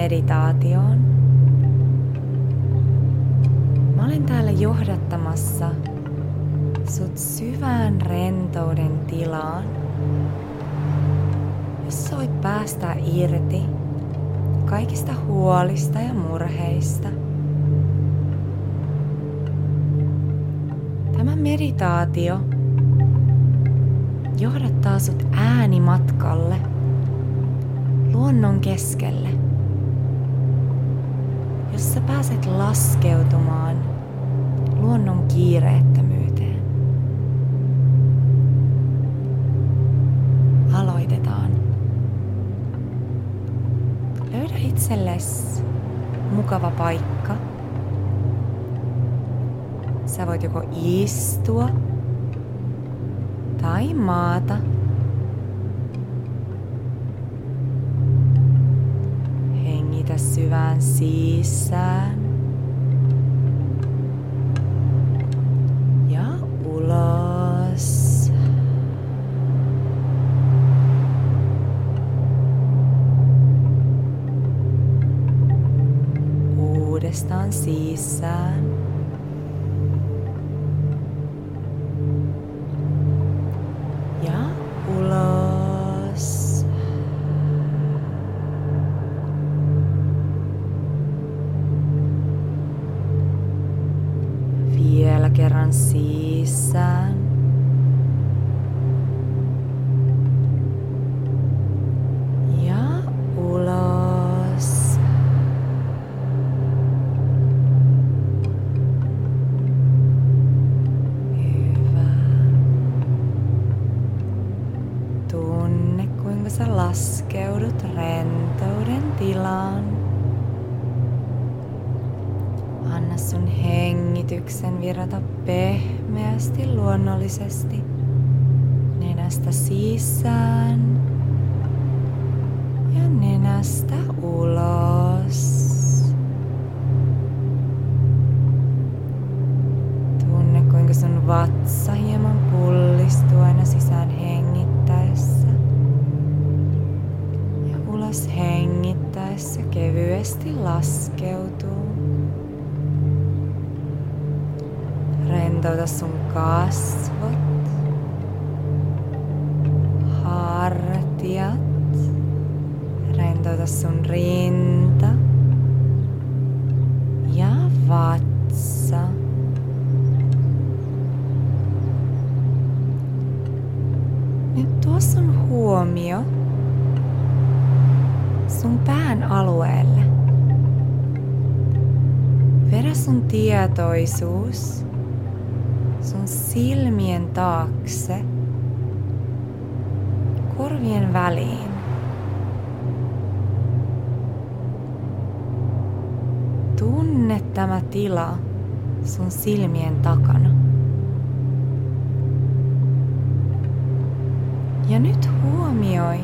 Meditaatioon. Mä olen täällä johdattamassa sut syvään rentouden tilaan, jossa voit päästä irti kaikista huolista ja murheista. Tämä meditaatio johdattaa sut äänimatkalle luonnon keskelle, jossa pääset laskeutumaan luonnon kiireettömyyteen. Aloitetaan. Löydä itsellesi mukava paikka. Sä voit joko istua tai maata. Syvään sisään. Sun hengityksen virrata pehmeästi luonnollisesti nenästä sisään ja nenästä ulos. Tunne kuinka sun vatsa hieman sun kasvot, hartiat. Rentouta sun rinta ja vatsa. Nyt tuo sun huomio sun pään alueelle. Vedä sun tietoisuus sun silmien taakse, korvien väliin. Tunne tämä tila sun silmien takana. Ja nyt huomioi,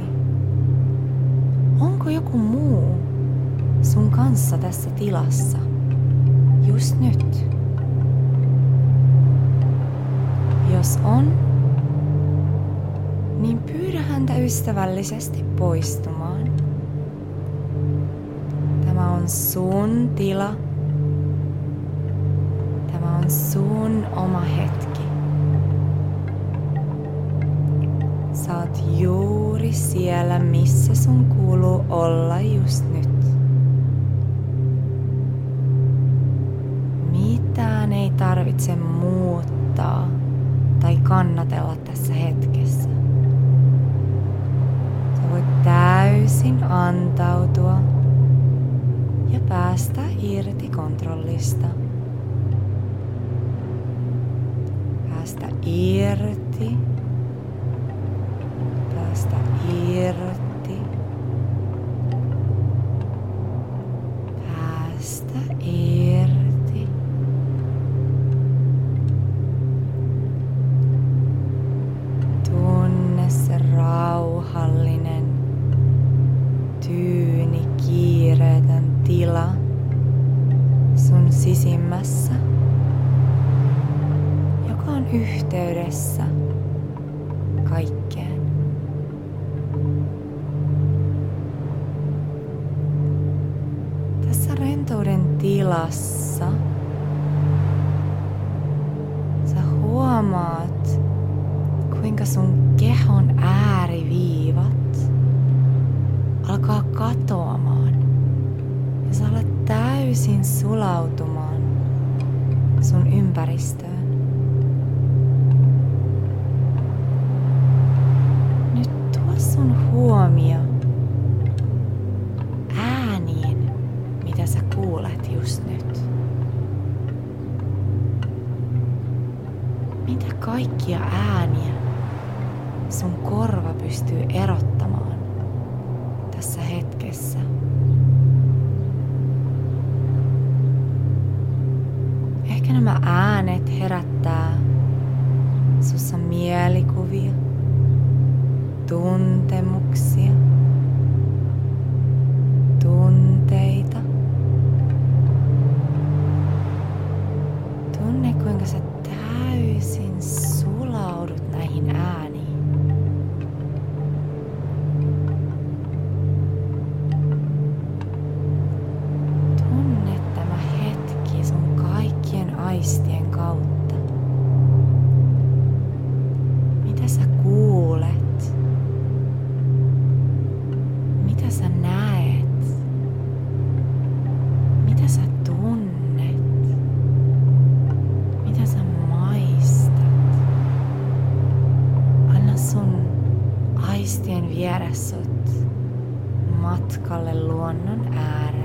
onko joku muu sun kanssa tässä tilassa just nyt. Jos on, niin pyydä häntä ystävällisesti poistumaan. Tämä on sun tila. Tämä on sun oma hetki. Oot juuri siellä, missä sun kuuluu olla just nyt. Kannatella tässä hetkessä. Sä voit täysin antautua ja päästä irti kontrollista. Päästä irti. Tilassa sä huomaat, kuinka sun kehon ääriviivat alkaa katoamaan. Ja sä alat täysin sulautumaan sun ympäristöön. Nyt tuo sun huomio just nyt. Mitä kaikkia ääniä sun korva pystyy erottamaan tässä hetkessä? Ehkä nämä äänet herättää sussa mielikuvia, tuntemuksia, Tunne viedä sut matkalle luonnon ääreen.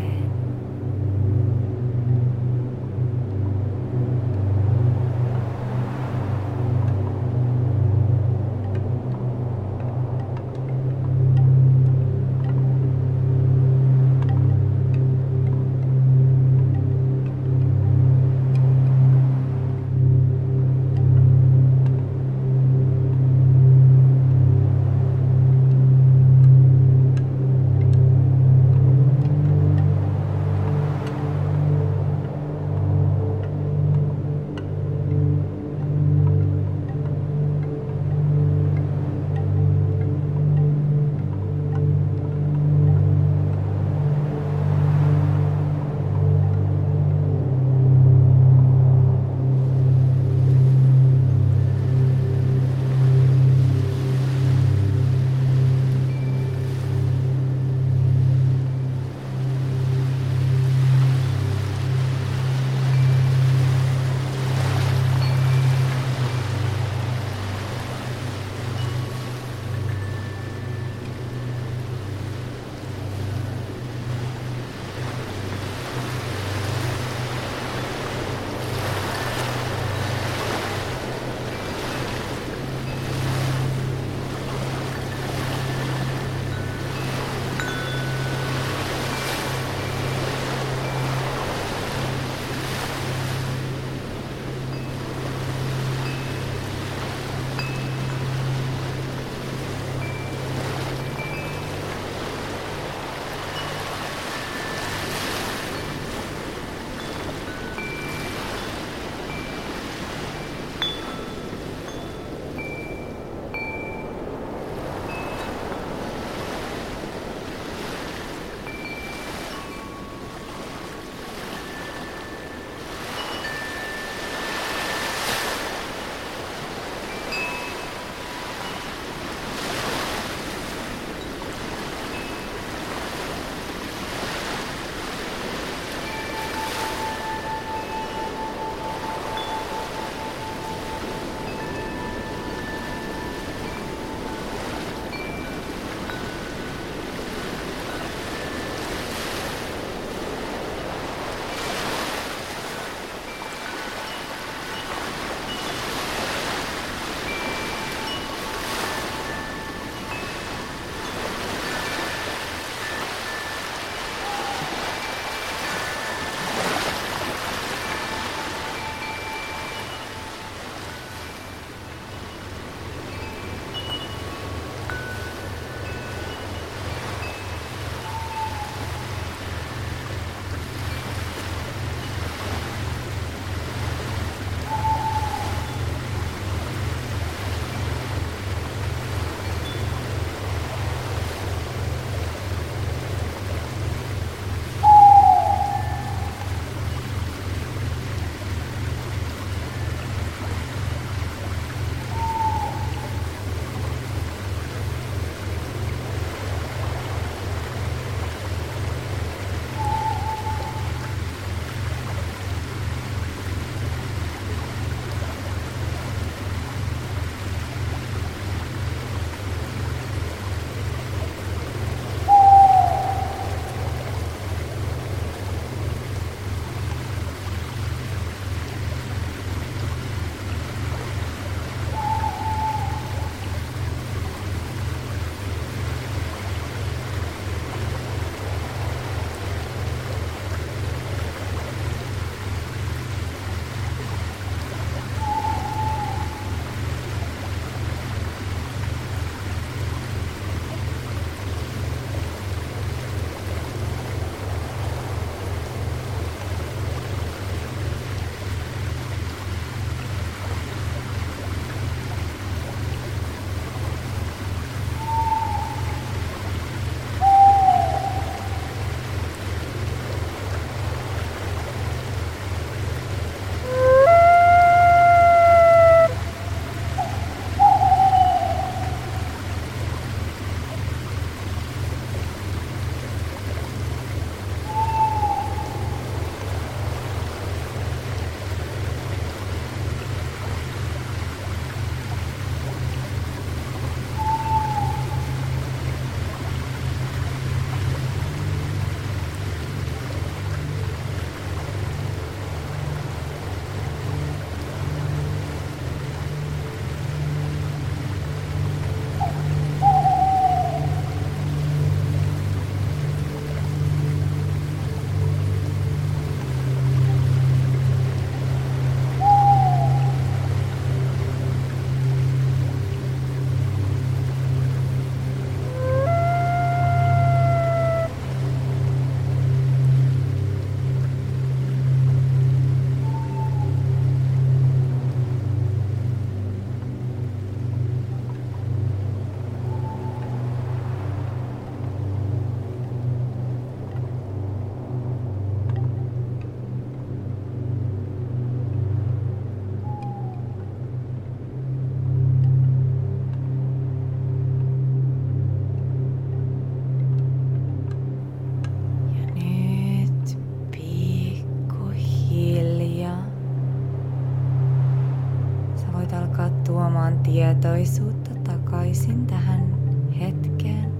Tietoisuutta takaisin tähän hetkeen.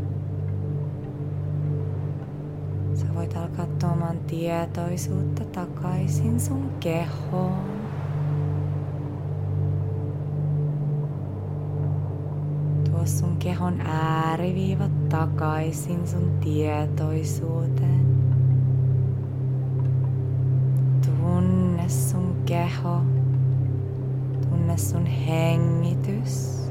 Sä voit alkaa tuomaan tietoisuutta takaisin sun kehoon. Sun kehon ääriviivat takaisin sun tietoisuuteen. Tunne sun keho. Tunne sun hengitys.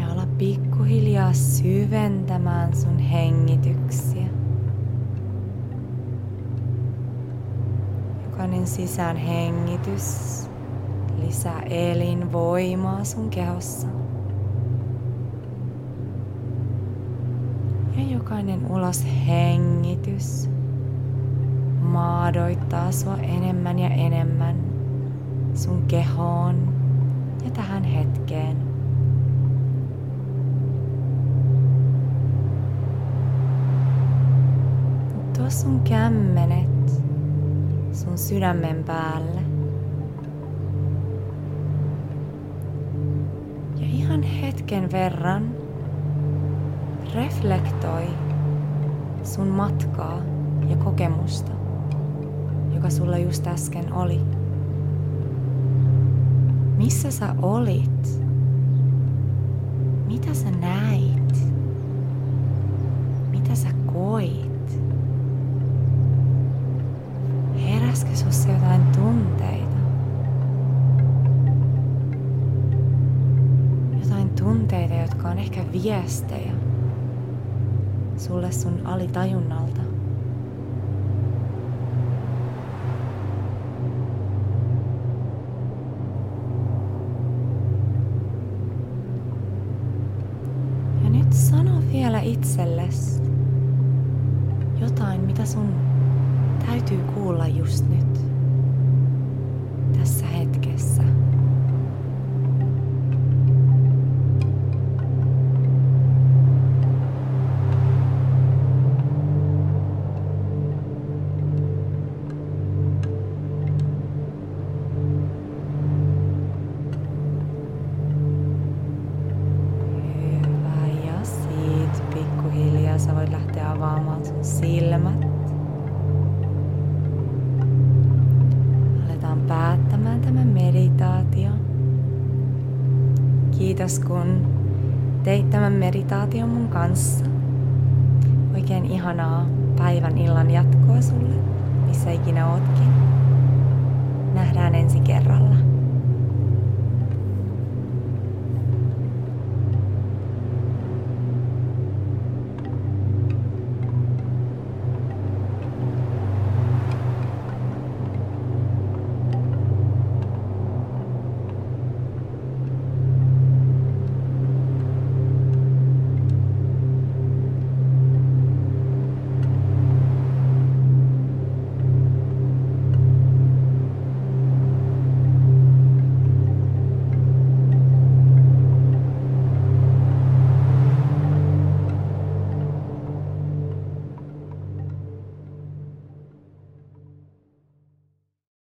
Ja ala pikkuhiljaa syventämään sun hengityksiä. Jokainen sisään hengitys lisää elinvoimaa sun kehossa. Ja jokainen ulos hengitys maadoittaa sua enemmän ja enemmän sun kehoon ja tähän hetkeen. Tuo sun kämmenet sun sydämen päälle. Ja ihan hetken verran reflektoi sun matkaa ja kokemusta joka sulla just äsken oli. Missä sä olit? Mitä sä näit? Mitä sä koit? Heräskö sussa jotain tunteita? Jotain tunteita, jotka on ehkä viestejä sulle sun alitajunnalta. Jotain, mitä sun täytyy kuulla just nyt, tässä hetkessä. Kiitos kun teit tämän meditaation mun kanssa. Oikein ihanaa päivän illan jatkoa sulle, missä ikinä ootkin. Nähdään ensi kerralla.